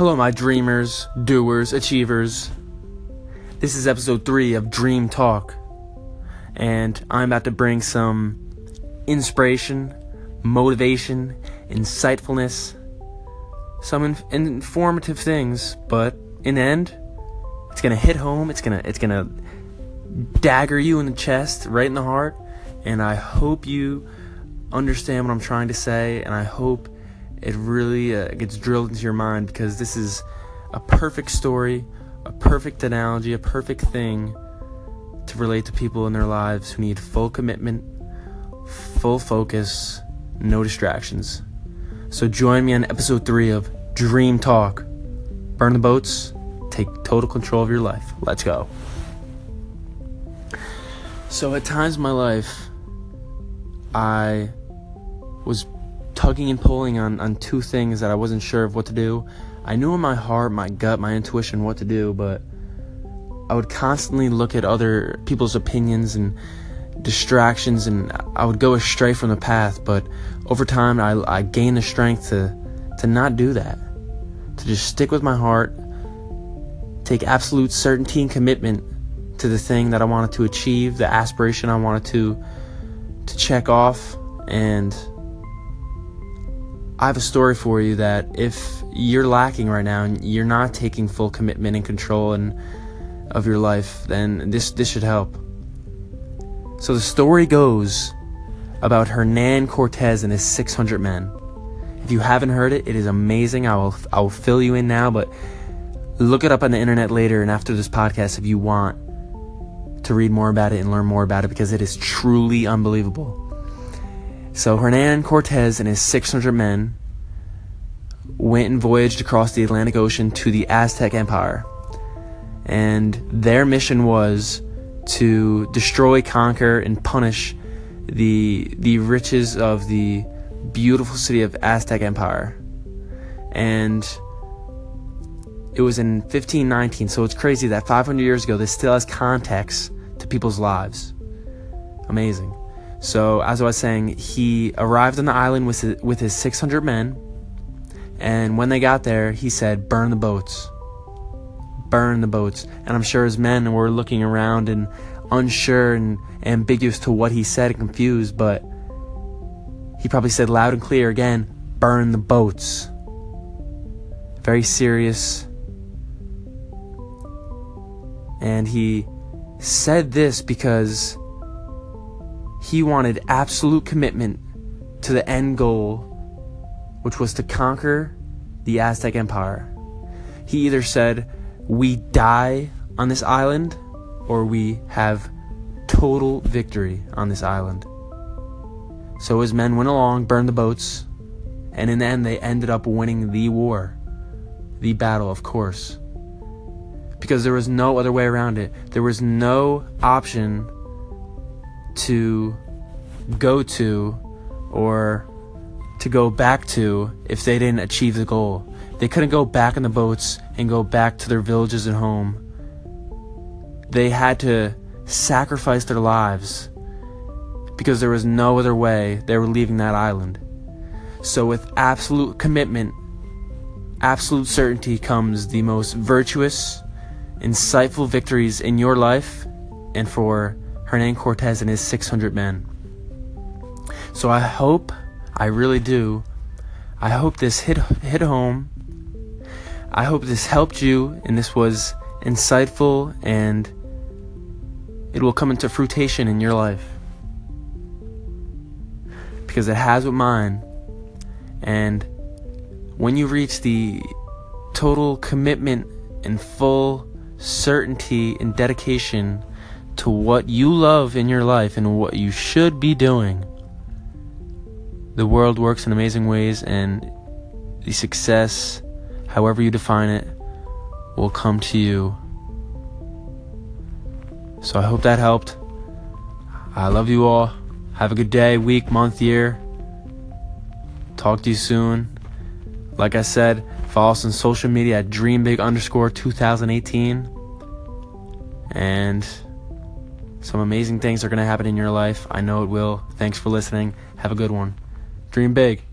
Hello, my dreamers, doers, achievers. This is episode 3 of Dream Talk, and I'm about to bring some inspiration, motivation, insightfulness, some in- informative things, but in the end, it's gonna hit home, it's gonna, it's gonna dagger you in the chest, right in the heart, and I hope you understand what I'm trying to say, and I hope it really uh, gets drilled into your mind because this is a perfect story, a perfect analogy, a perfect thing to relate to people in their lives who need full commitment, full focus, no distractions. So join me on episode 3 of Dream Talk. Burn the boats, take total control of your life. Let's go. So at times in my life, I was tugging and pulling on, on two things that I wasn't sure of what to do. I knew in my heart, my gut, my intuition what to do, but I would constantly look at other people's opinions and distractions and I would go astray from the path, but over time I, I gained the strength to, to not do that. To just stick with my heart, take absolute certainty and commitment to the thing that I wanted to achieve, the aspiration I wanted to to check off and I have a story for you that if you're lacking right now and you're not taking full commitment and control and of your life, then this this should help. So the story goes about Hernan Cortez and his 600 men. If you haven't heard it, it is amazing. I will I will fill you in now, but look it up on the internet later and after this podcast if you want to read more about it and learn more about it because it is truly unbelievable. So Hernan Cortez and his 600 men went and voyaged across the Atlantic Ocean to the Aztec Empire. And their mission was to destroy, conquer, and punish the the riches of the beautiful city of Aztec Empire. And it was in 1519, so it's crazy that 500 years ago this still has context to people's lives. Amazing. So, as I was saying, he arrived on the island with his, with his 600 men, and when they got there, he said, "Burn the boats." Burn the boats. And I'm sure his men were looking around and unsure and ambiguous to what he said and confused, but he probably said loud and clear again, "Burn the boats." Very serious. And he said this because he wanted absolute commitment to the end goal, which was to conquer the Aztec Empire. He either said, We die on this island, or we have total victory on this island. So his men went along, burned the boats, and in the end, they ended up winning the war. The battle, of course. Because there was no other way around it. There was no option to go to or to go back to if they didn't achieve the goal. They couldn't go back in the boats and go back to their villages and home. They had to sacrifice their lives because there was no other way they were leaving that island. So, with absolute commitment, absolute certainty comes the most virtuous, insightful victories in your life and for Hernan Cortez and his 600 men. So I hope, I really do, I hope this hit hit home. I hope this helped you and this was insightful and it will come into fruition in your life. Because it has with mine. And when you reach the total commitment and full certainty and dedication to what you love in your life and what you should be doing, the world works in amazing ways, and the success, however you define it, will come to you. So I hope that helped. I love you all. Have a good day, week, month, year. Talk to you soon. Like I said, follow us on social media at dreambig underscore 2018. And some amazing things are going to happen in your life. I know it will. Thanks for listening. Have a good one. Dream big.